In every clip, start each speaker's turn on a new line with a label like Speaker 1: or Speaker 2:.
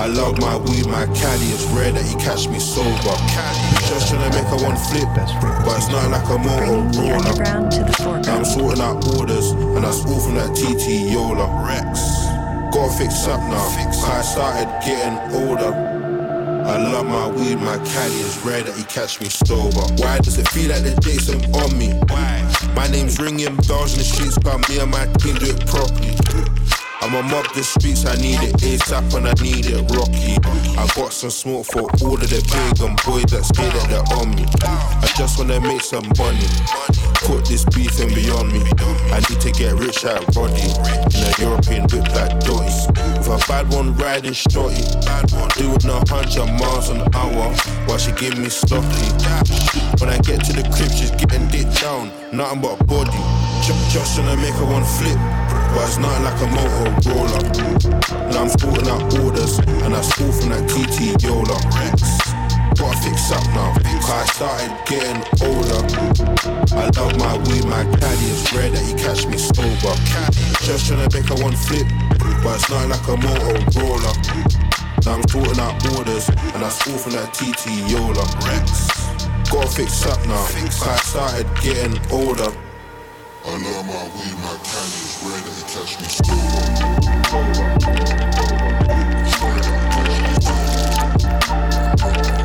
Speaker 1: I love my weed, my caddy. It's rare that he catch me sober. Just trying to make her one flip, but it's nothing like a
Speaker 2: Bringing the
Speaker 1: Motorola.
Speaker 2: underground to the
Speaker 1: Now I'm sorting out orders, and that's all from that TT Yola. Rex. Gotta fix up now, I started getting older. I love my weed, my caddy is rare that he catch me sober. Why does it feel like the Jason on me? Why? My name's ringing bells in the streets, but me and my team do it properly. I'ma mob the streets, I need it ASAP and I need it rocky. I got some smoke for all of the pagan boys that say that they're on me. I just wanna make some money. Put this beef in beyond me. I need to get rich like Roddy in a European whip like Dotty. With a bad one riding shorty, doing a hundred miles an hour while she give me sloppy. When I get to the crib, she's getting dick down, nothing but a body. Just, just to make her one flip, but it's nothing like a Motorola. Now I'm sorting out orders, and I all from that TT Yola. Gotta fix up now, cause I started getting older. I love my weed, my caddy. It's rare that he catch me sober. Just trying to make a one flip, but it's not like a Motorola. Now I'm sorting out orders, and I all from that TT Yola. Gotta fix up now, cause I started getting older.
Speaker 3: Weed, my candy that he catch me sober.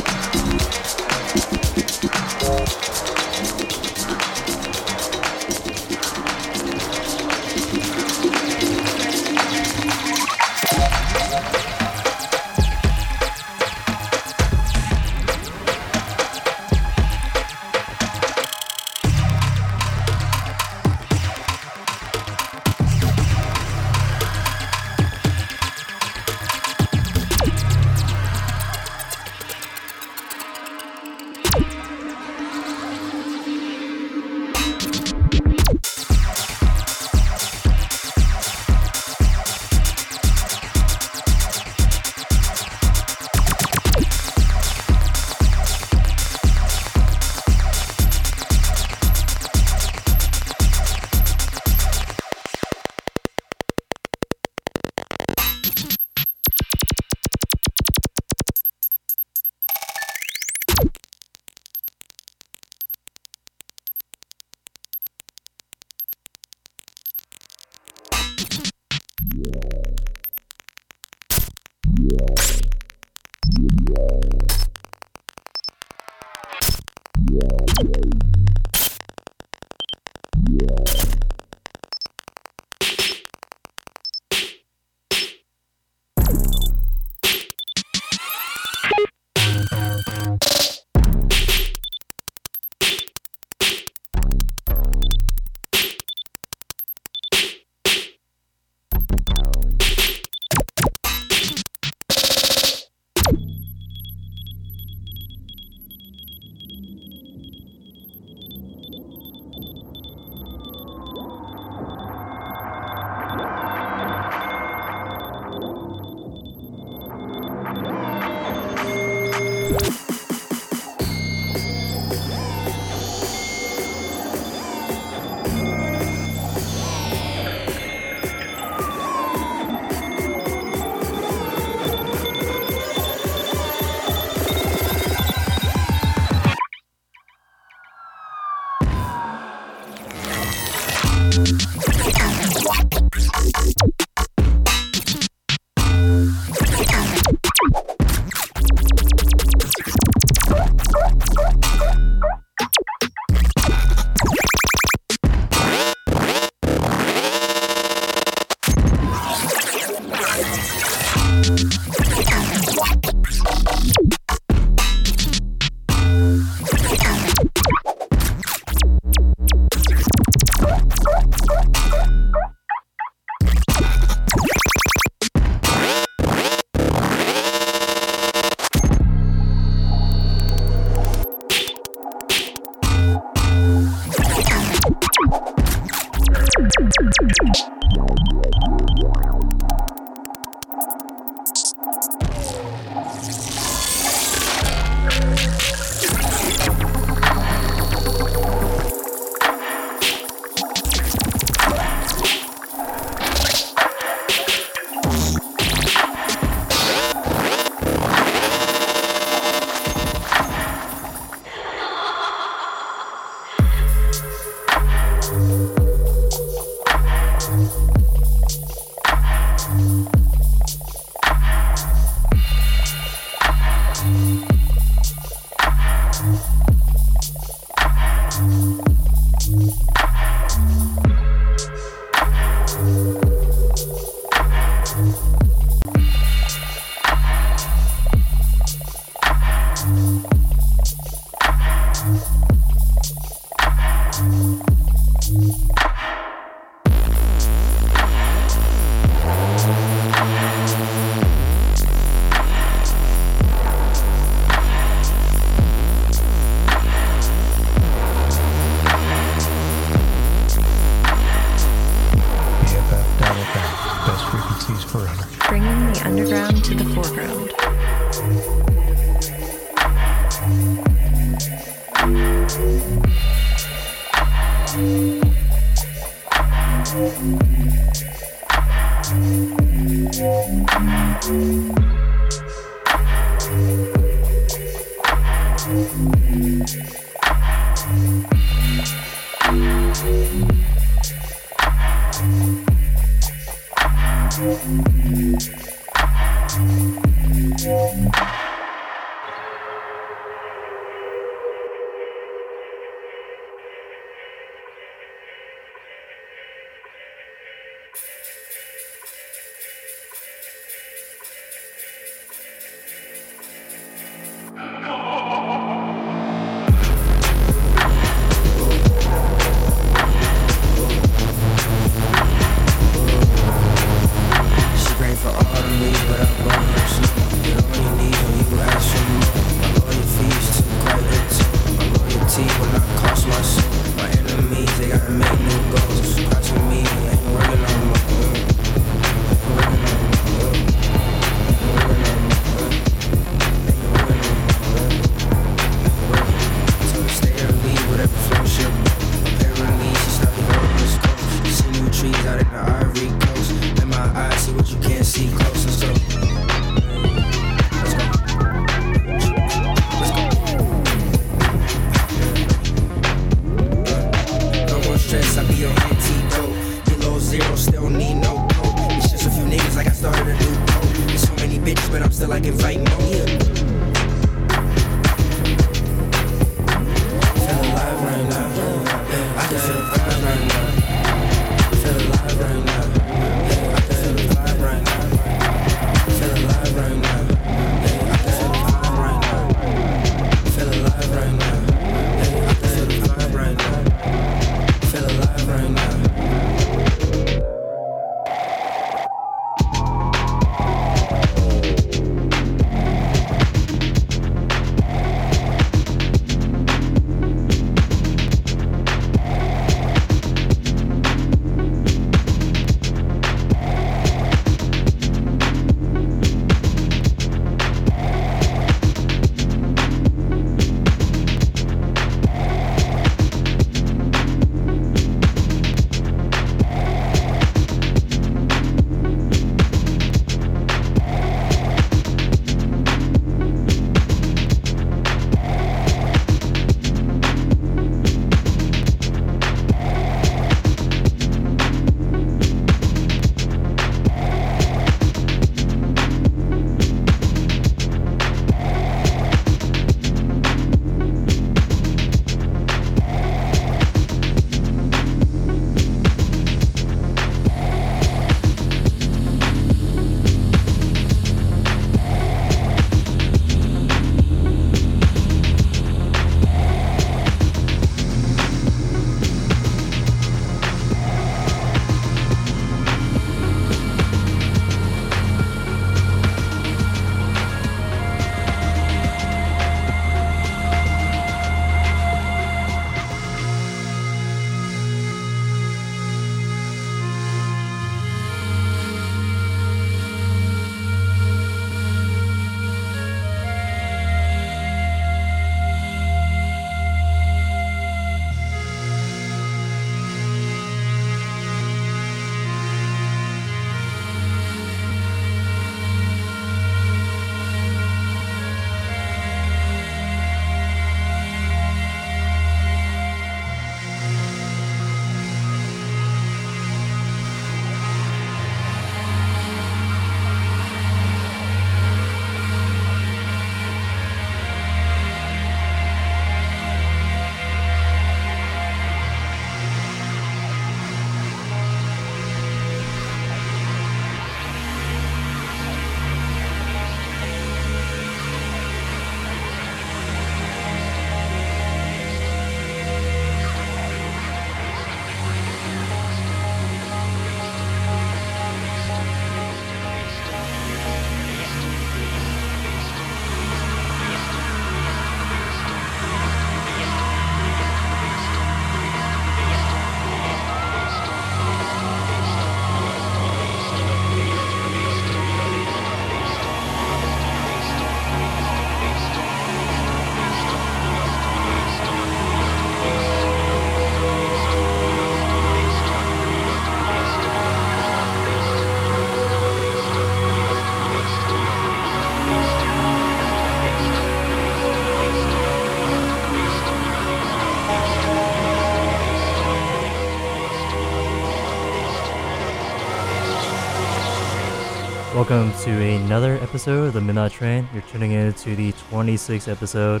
Speaker 4: Welcome to another episode of the Midnight Train. You're tuning in to the 26th episode.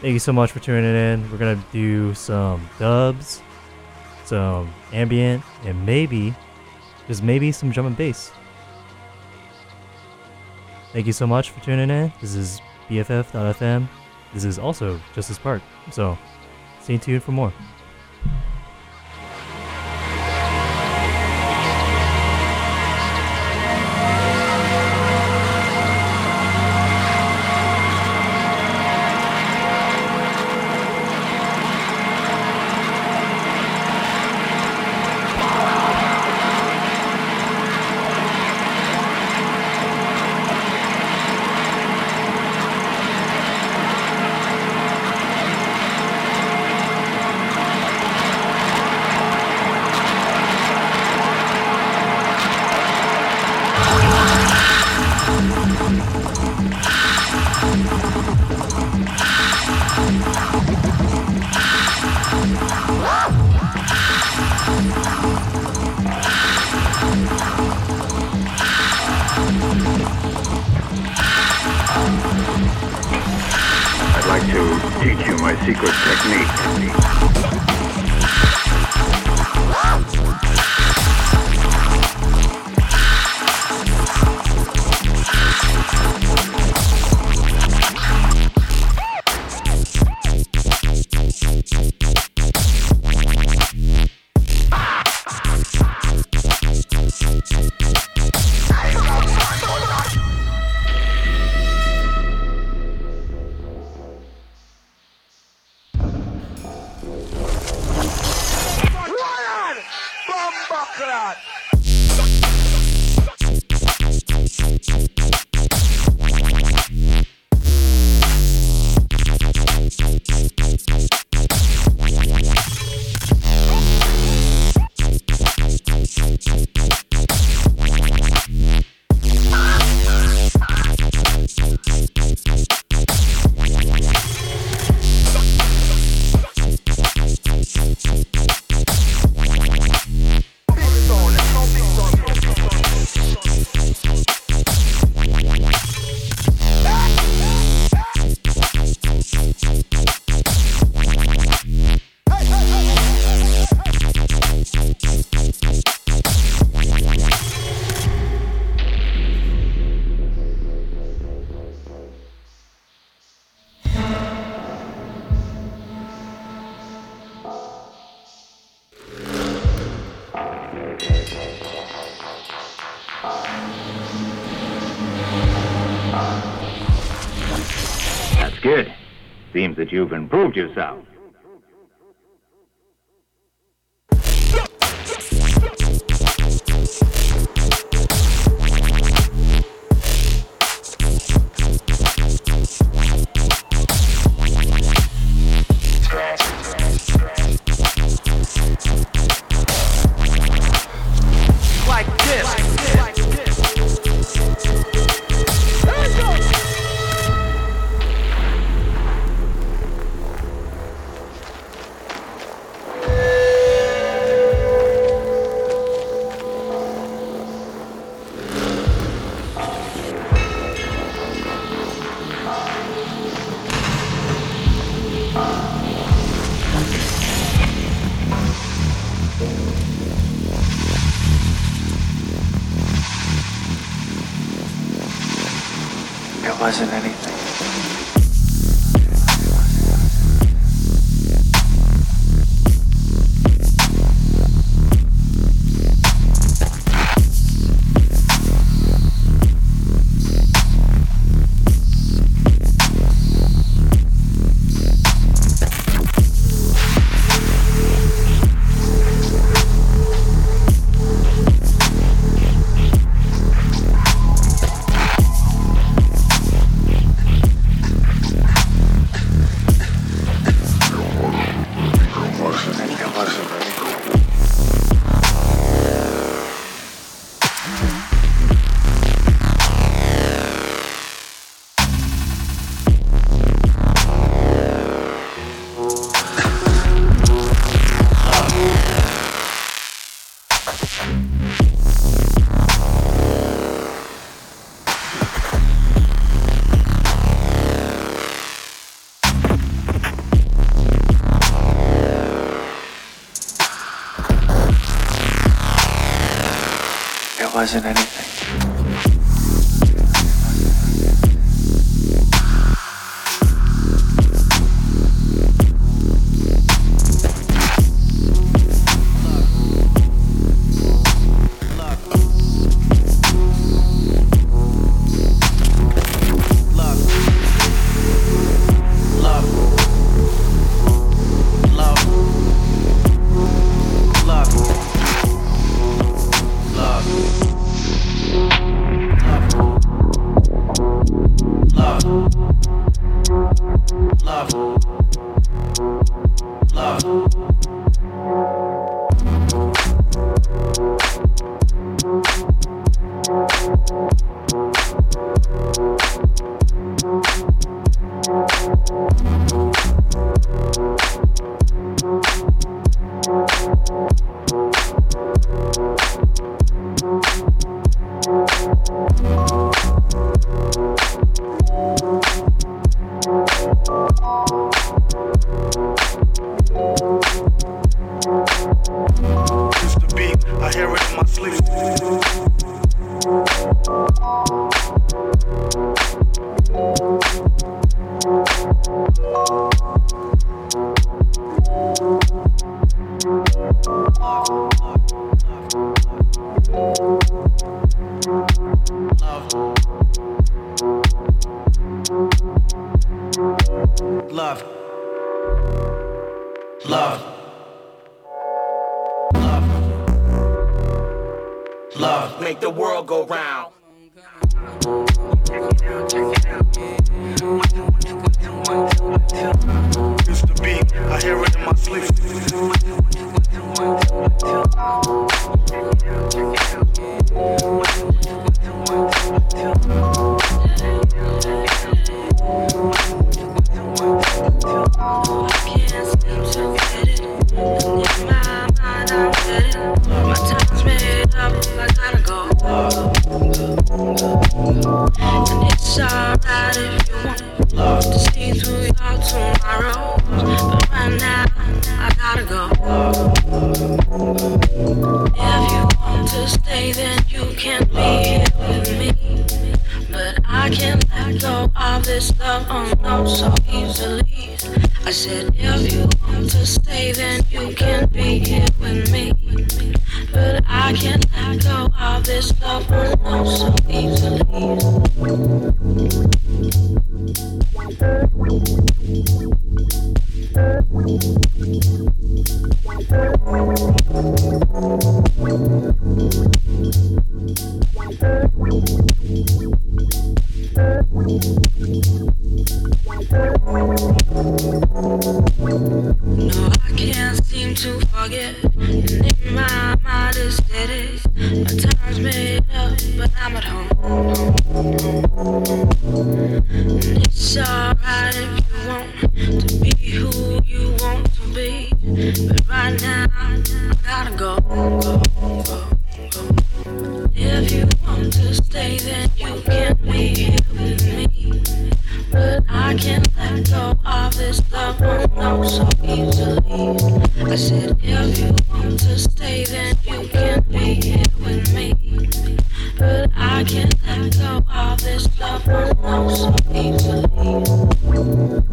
Speaker 4: Thank you so much for tuning in. We're gonna do some dubs, some ambient, and maybe, just maybe, some drum and bass. Thank you so much for tuning in. This is BFF.FM. This is also Justice Park. So, stay tuned for more.
Speaker 5: You've improved yourself.
Speaker 6: Wasn't anything.
Speaker 7: This love, no, so easily.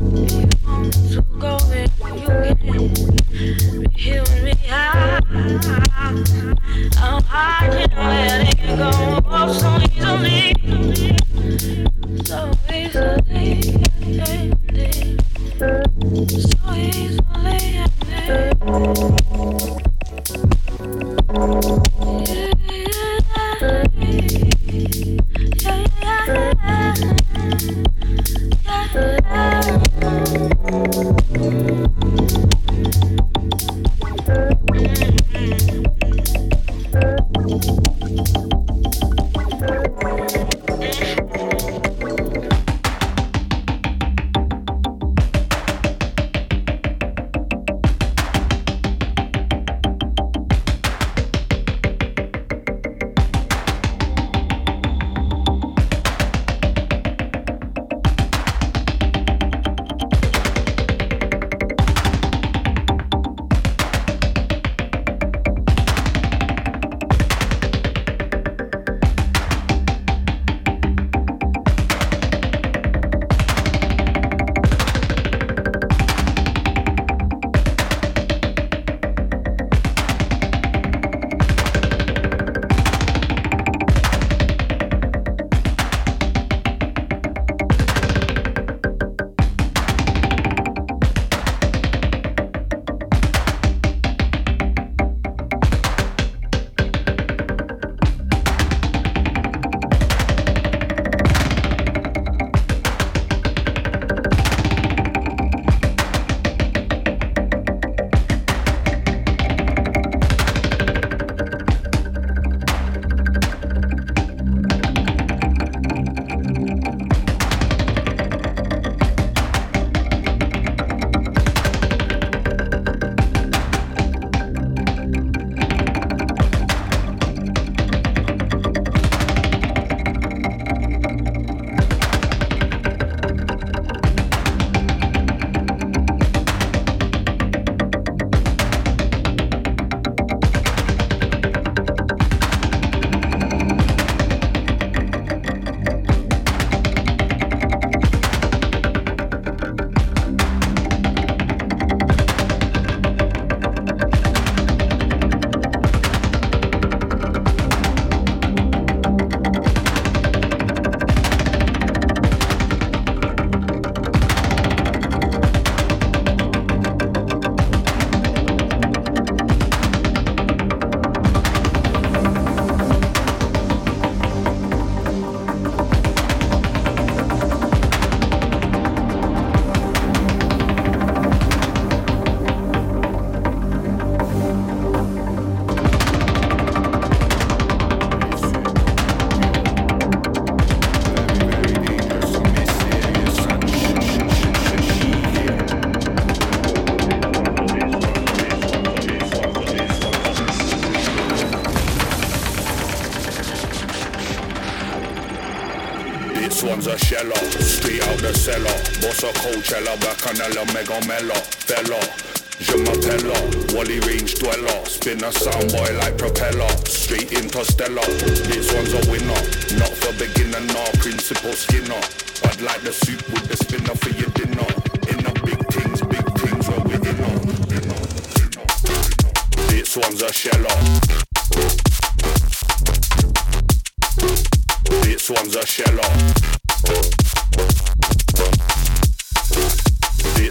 Speaker 8: Coachella, back on a mega mela, fella. Je m'appelle Wally Range dweller. Spin a soundboy like propeller. Straight interstellar. This one's a winner. Not for beginner, nah Principal skinner. I'd like the soup with the spinner for your dinner. In the big things, big things where we're inner This one's a sheller This one's a sheller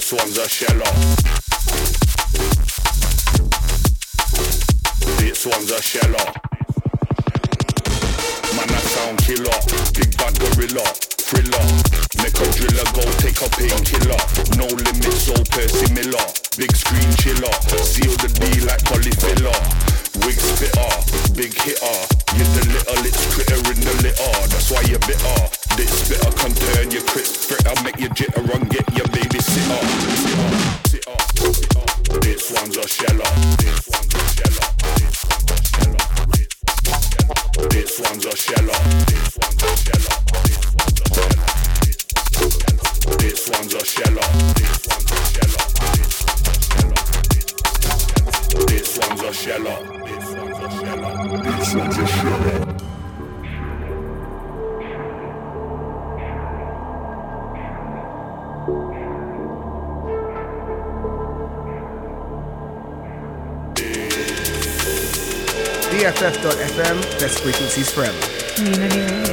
Speaker 8: This one's a sheller This one's a sheller. Man, I sound killer. Big bad gorilla. Thriller. Make a driller go take a painkiller. No limits, so Percy Miller. Big screen chiller. Seal the D like polyfiller. Wig spitter. Big hitter. You're the littlest critter in the litter. That's why you're bitter. This spitter can turn your crisp fritter. Make you jitter and get your baby sitter. Sitter. Sitter. This one's a sheller. This one's a sheller. This one's a sheller. This one's a sheller. This one's a sheller. This one's a sheller. This one's a sheller. This one's a sheller.
Speaker 9: BFF.FM, best frequencies forever.
Speaker 2: Community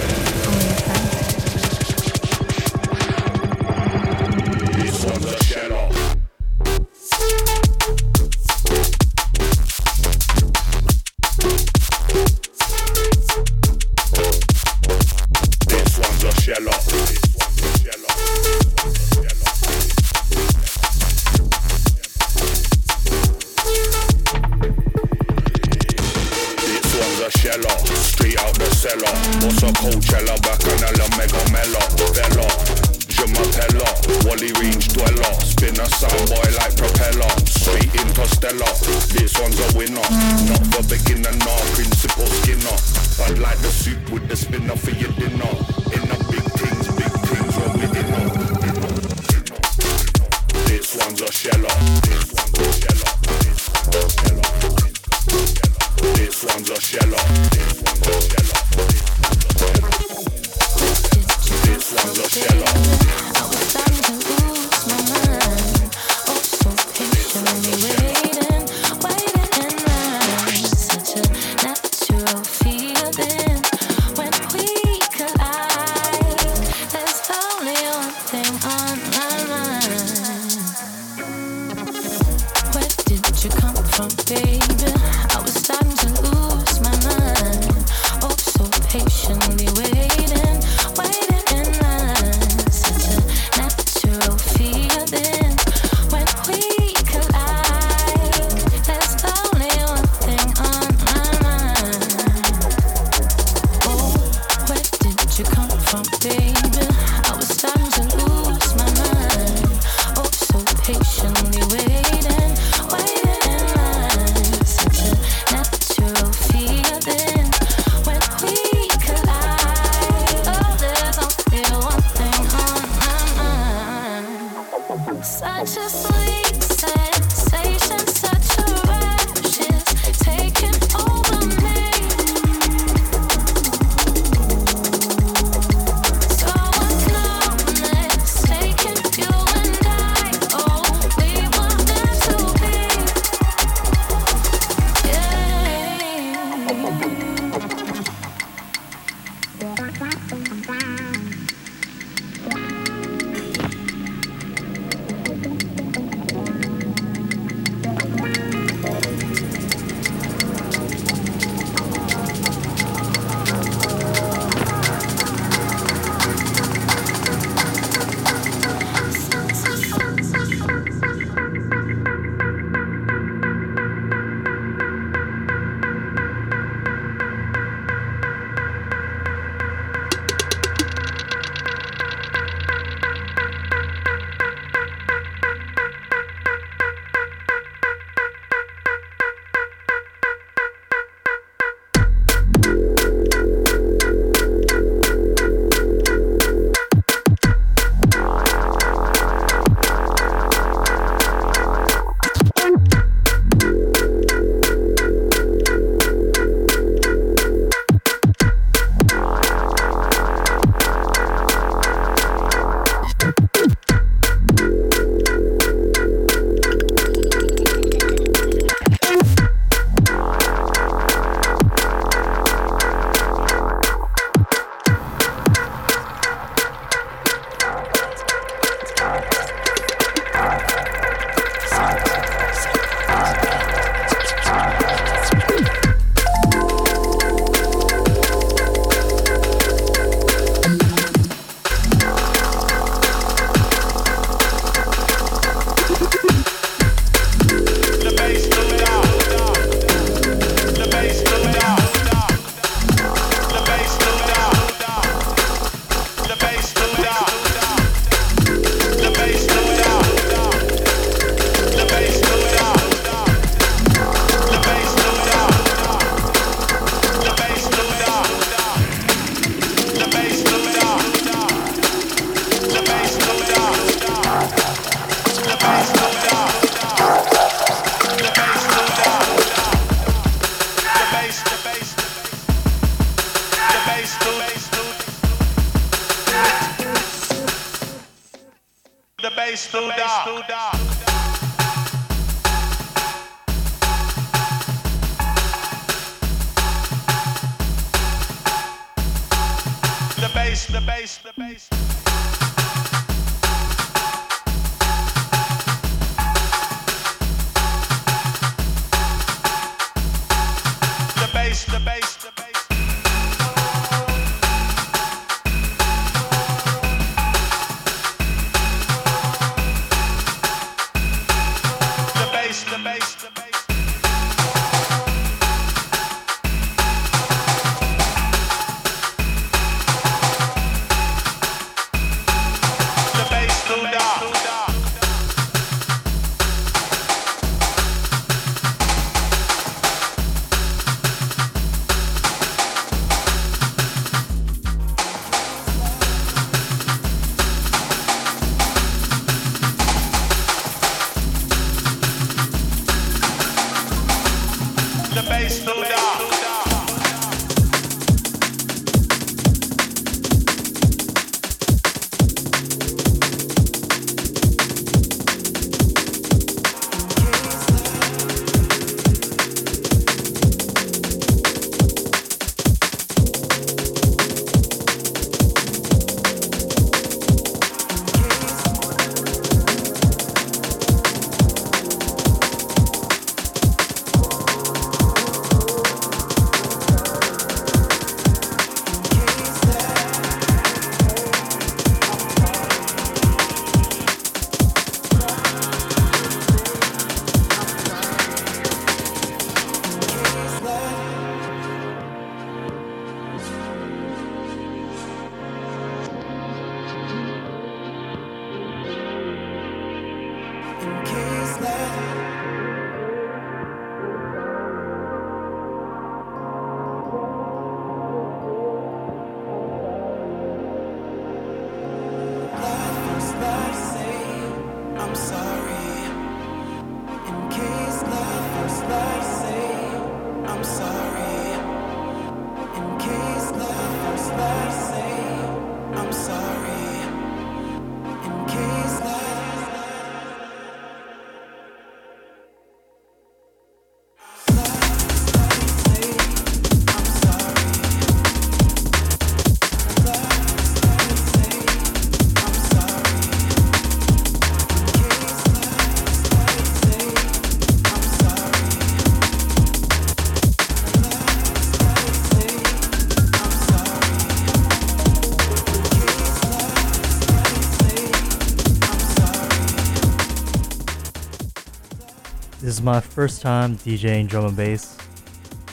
Speaker 7: my
Speaker 9: first
Speaker 4: time DJing drum and bass.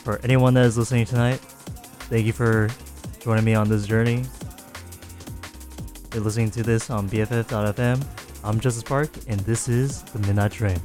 Speaker 4: For anyone that is listening tonight, thank you for joining me on this journey. You're listening to this on BFF.fm. I'm Justice Park, and this is The Midnight Train.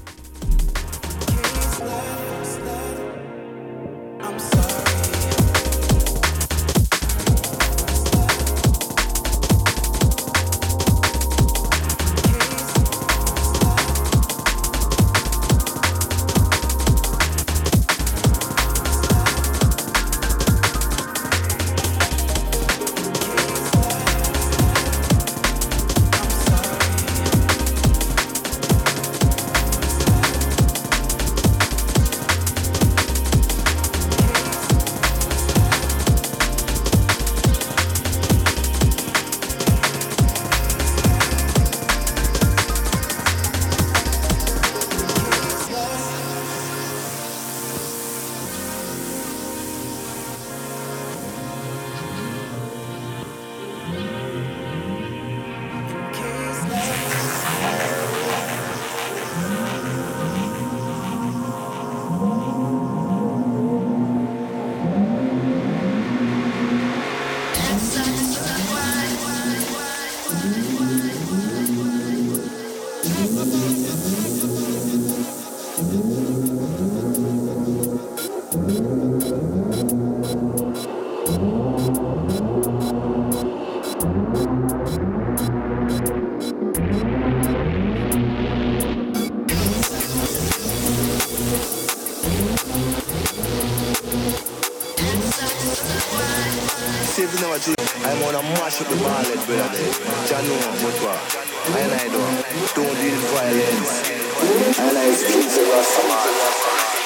Speaker 10: I wanna mash up the ballad, brother. Janu, what what? I like don't, don't deal violence. I like skills of Rastaman.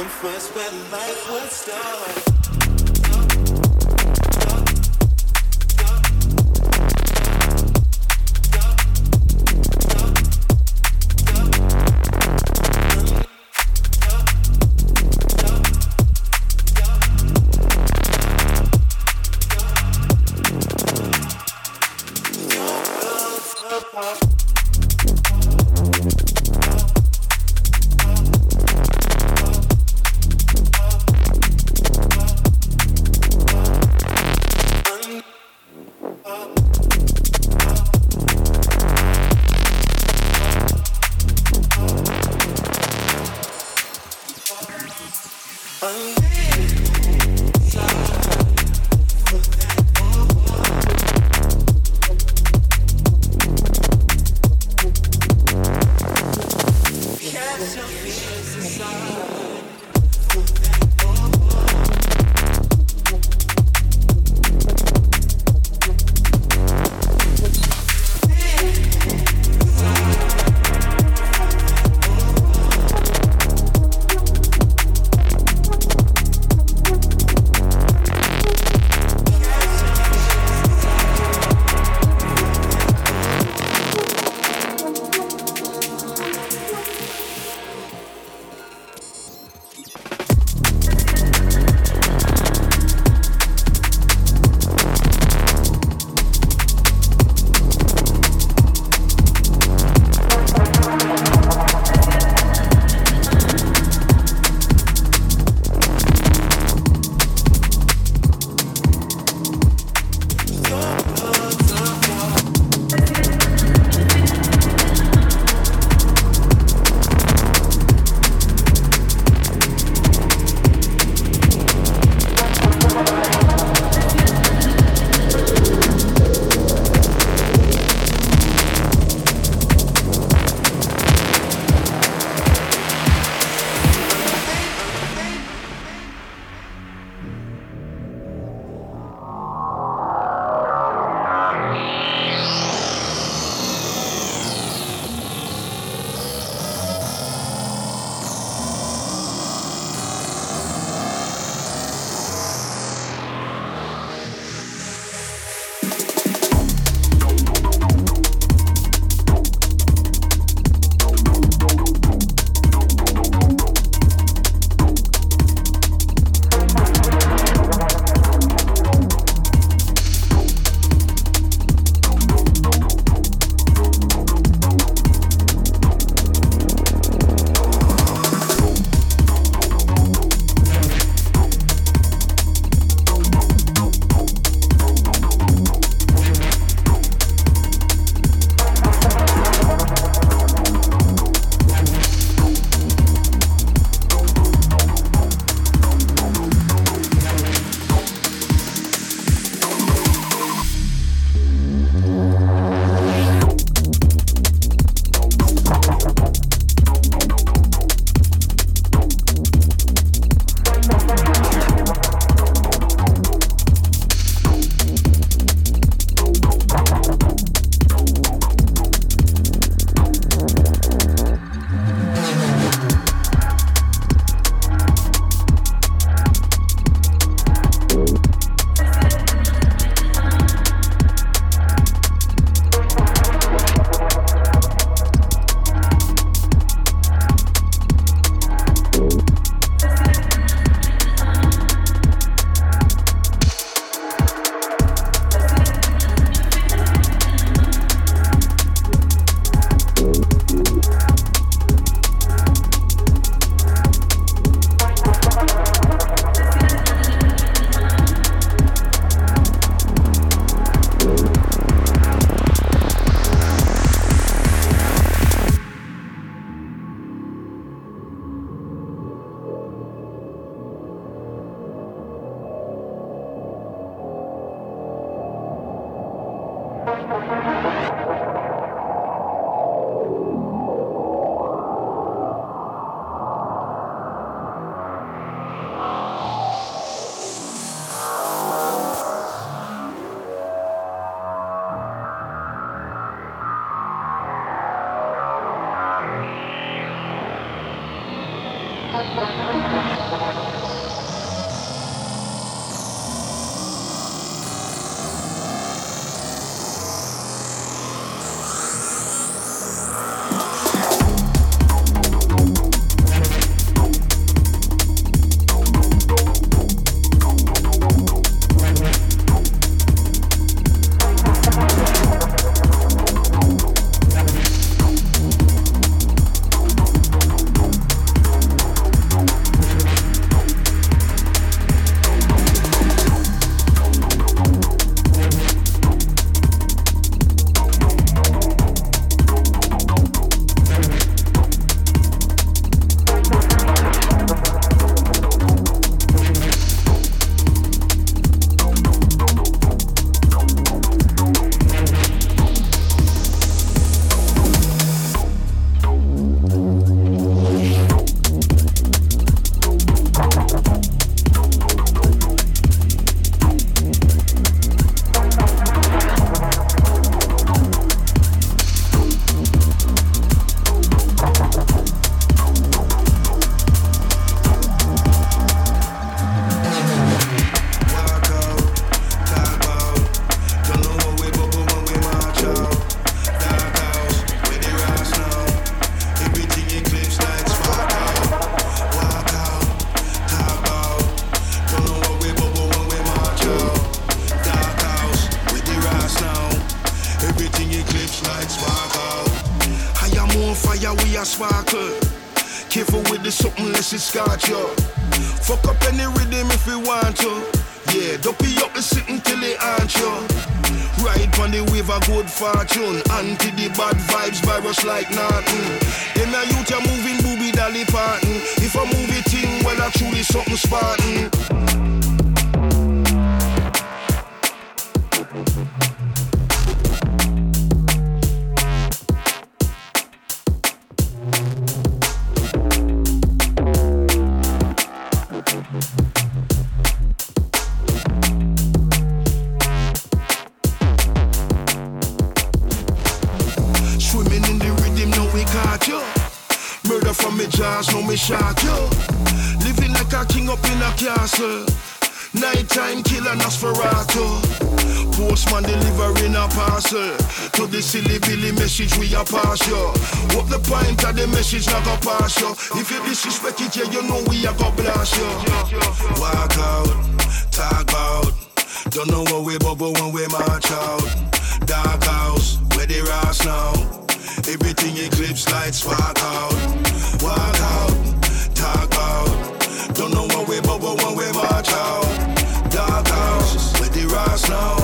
Speaker 9: From first where life would start.
Speaker 1: We you. Murder from me jaws, now me shot you. Living like a king up in a castle. Nighttime killer Nosferatu. Postman delivering a parcel. To the silly billy message we a pass you. What the point of the message not go pass you. If you disrespect it, yeah, you know we a go blast you. Walk out, talk about. Don't know what we bubble when we march out. Dark house, where the rats now. Everything eclipse lights spark out. Walk out, talk out. Don't know what we bubble when we march out. Dark house, where the rats now.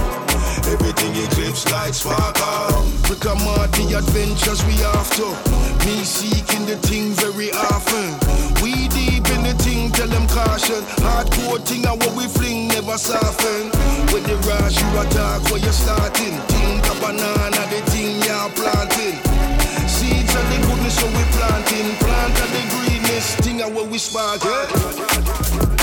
Speaker 1: Everything eclipse lights spark out. Rick and Morty adventures we after. Me seeking the thing very often. We deep in the thing, tell them caution. Hardcore thing and what we fling never soften. When the rush you attack where you starting. Think a banana, the thing you're planting. And the goodness so we planting. Plant and the greenness, thing and what we spark. Yeah?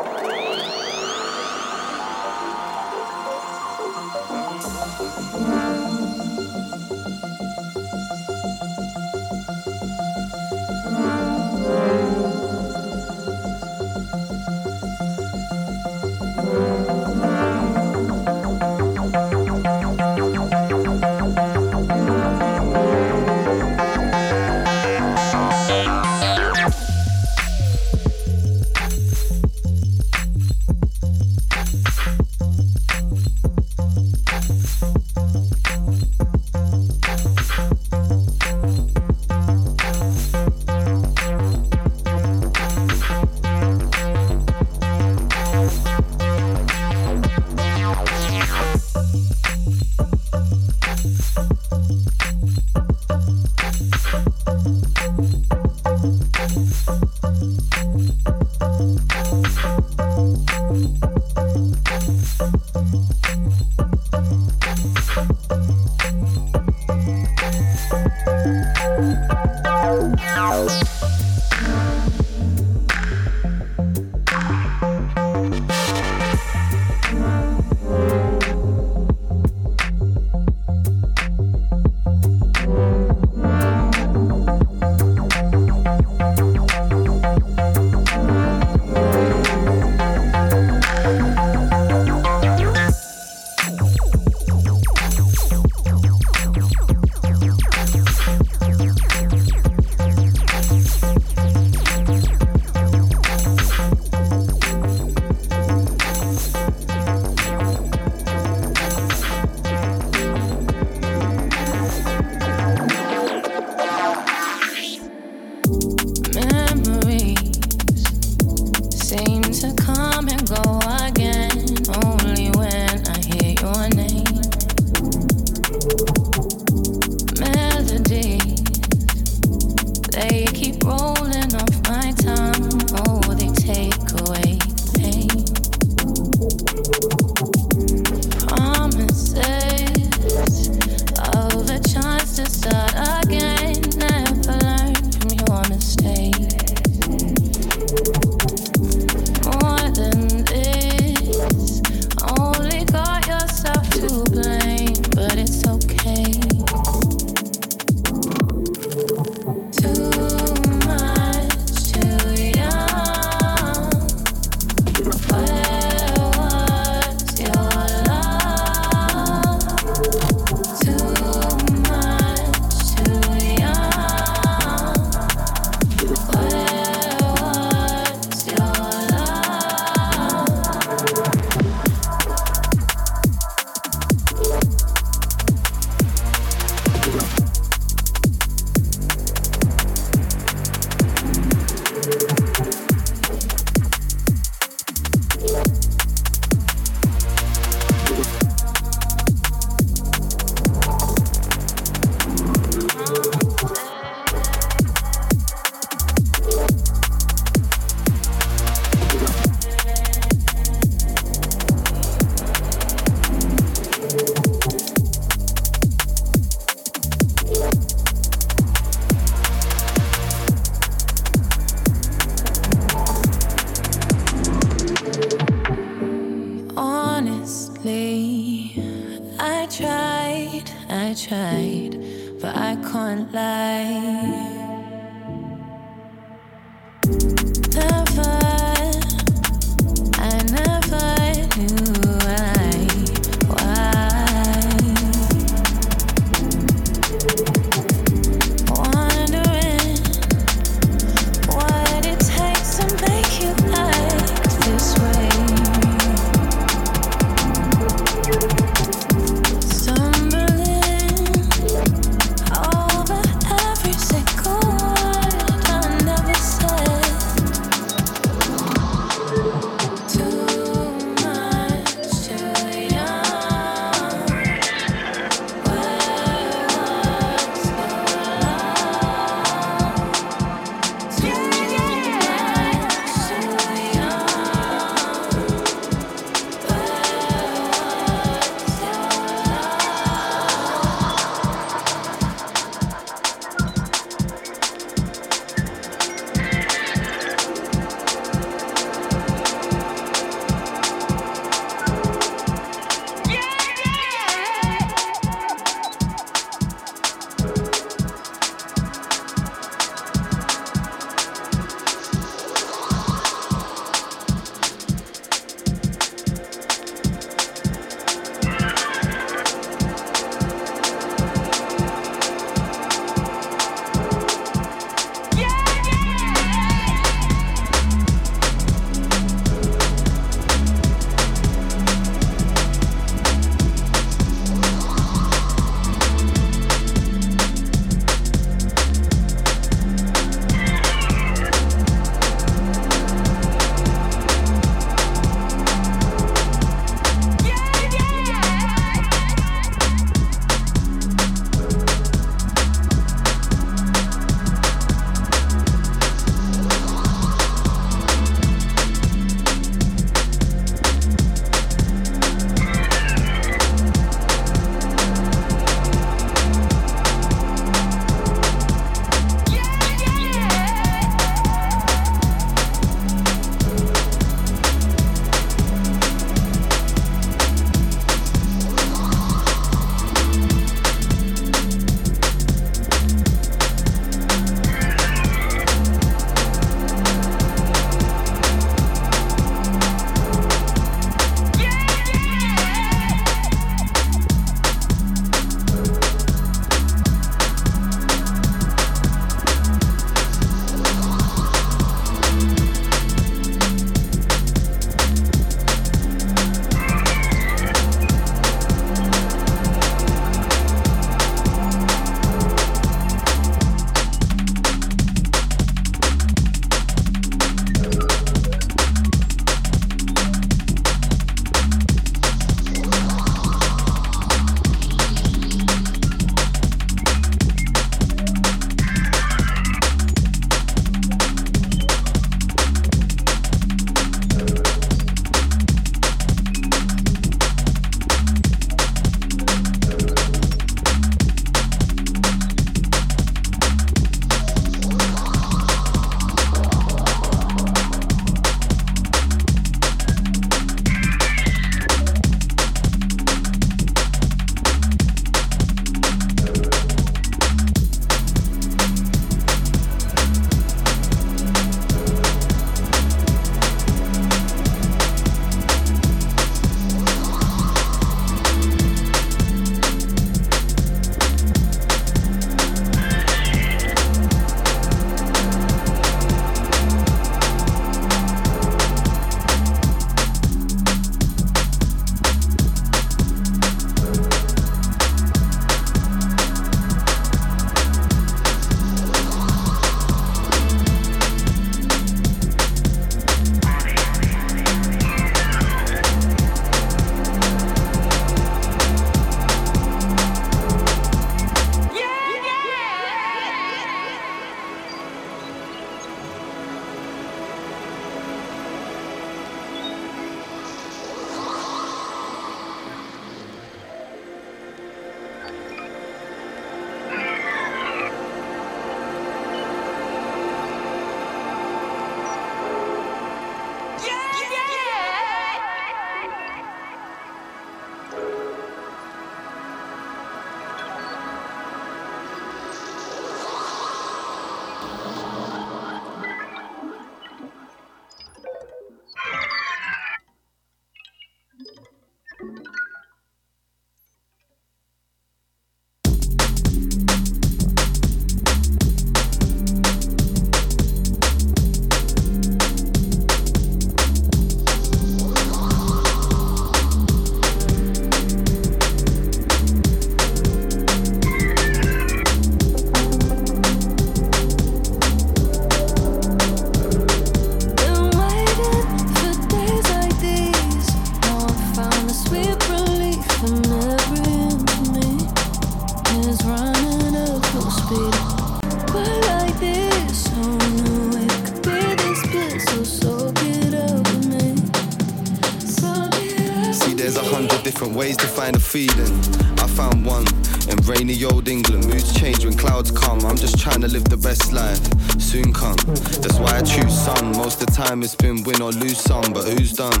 Speaker 11: Different ways to find a feeling. I found one in rainy old England. Moods change when clouds come. I'm just trying to live the best life. Soon come. That's why I choose sun. Most of the time it's been win or lose some, but who's done?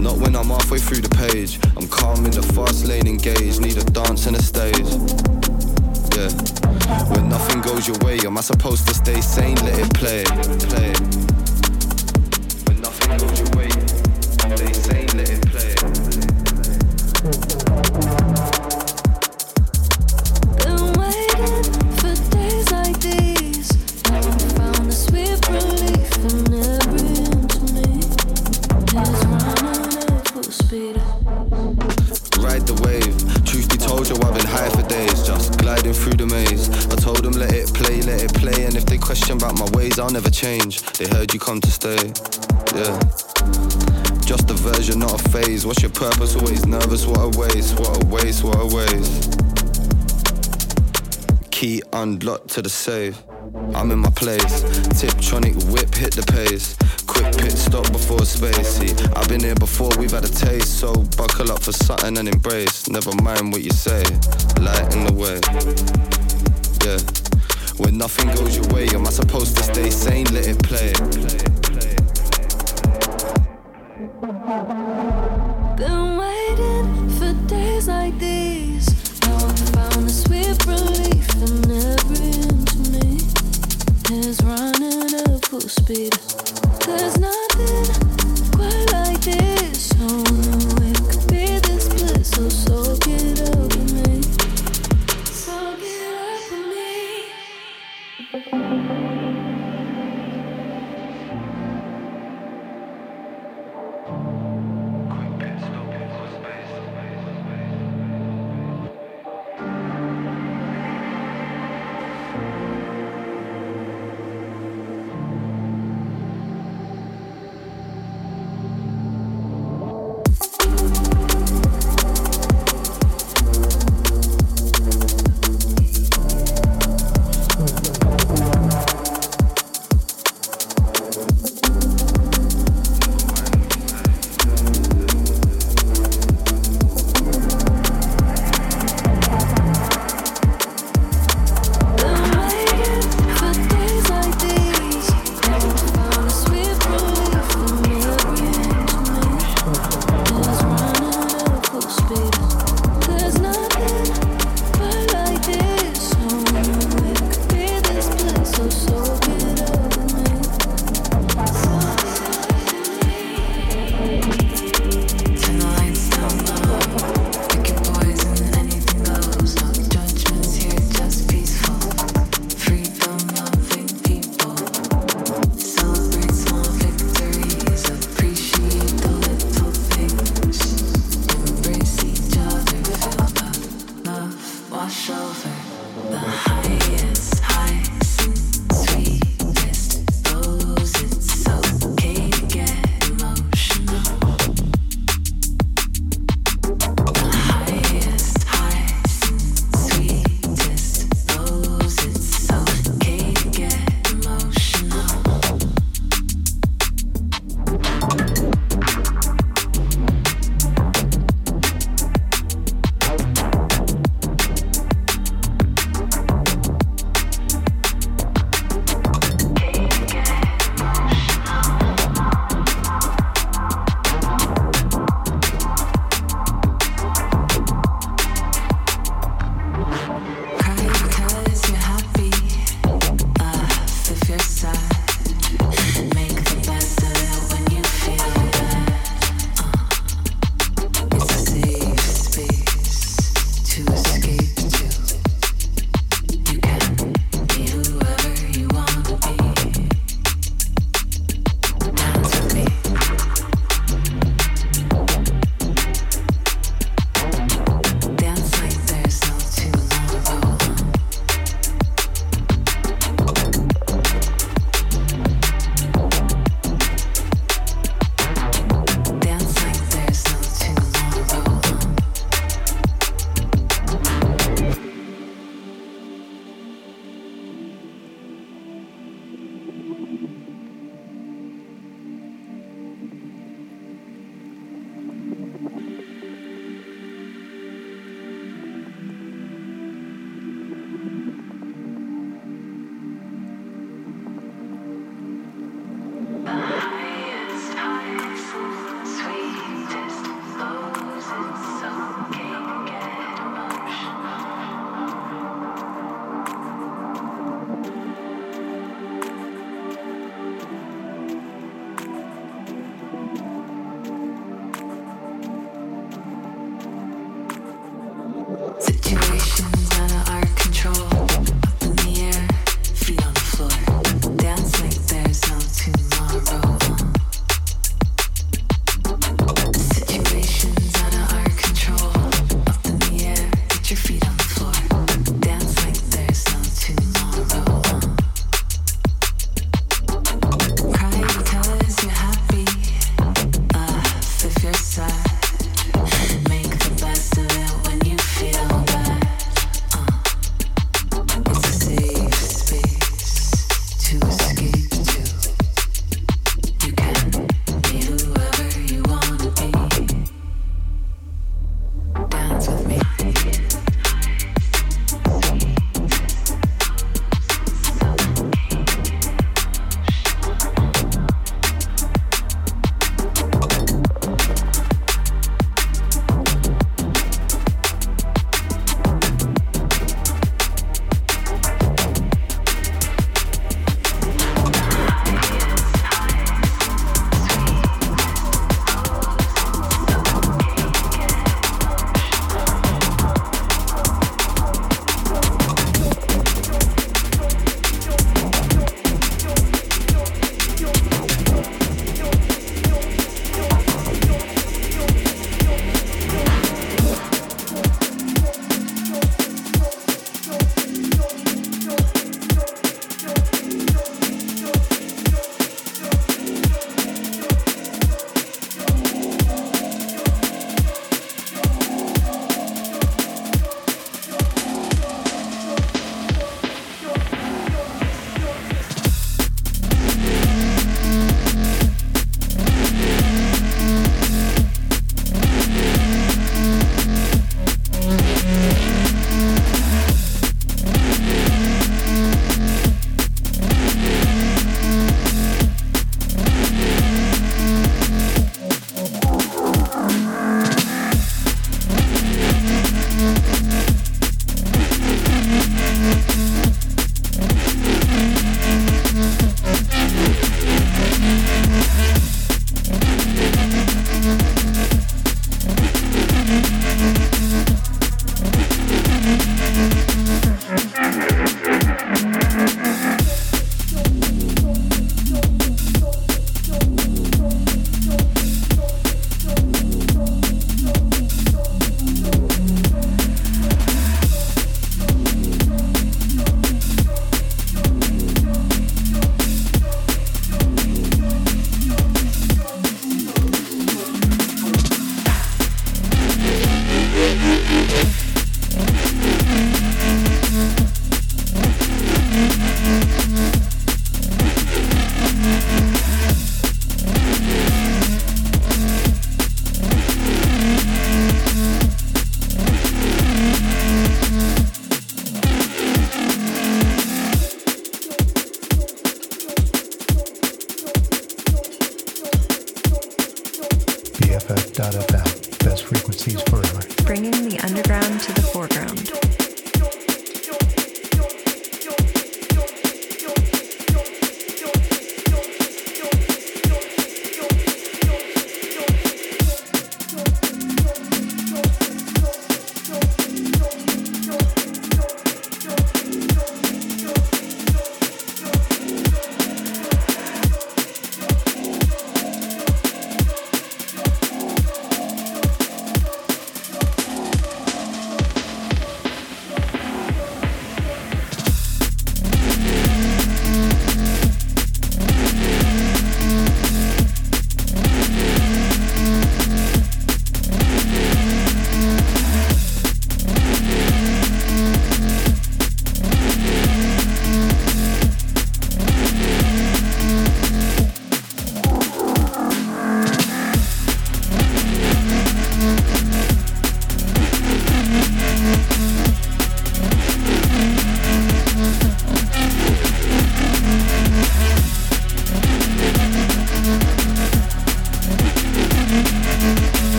Speaker 11: Not when I'm halfway through the page. I'm calm in the fast lane engaged. Need a dance and a stage. Yeah. When nothing goes your way, am I supposed to stay sane? Let it play, play. When nothing goes your way, about my ways, I'll never change. They heard you come to stay, yeah. Just a version, not a phase. What's your purpose? Always nervous. What a waste. What a waste. What a waste. Key unlocked to the safe. I'm in my place. Tiptronic whip hit the pace. Quick pit stop before spacey. I've been here before, we've had a taste. So buckle up for something and embrace. Never mind what you say. Light in the way. Yeah. When nothing goes your way, am I supposed to stay sane? Let it play.
Speaker 2: Been waiting for days like these. Now I found the sweet relief in every inch of me. It's running at full speed. There's nothing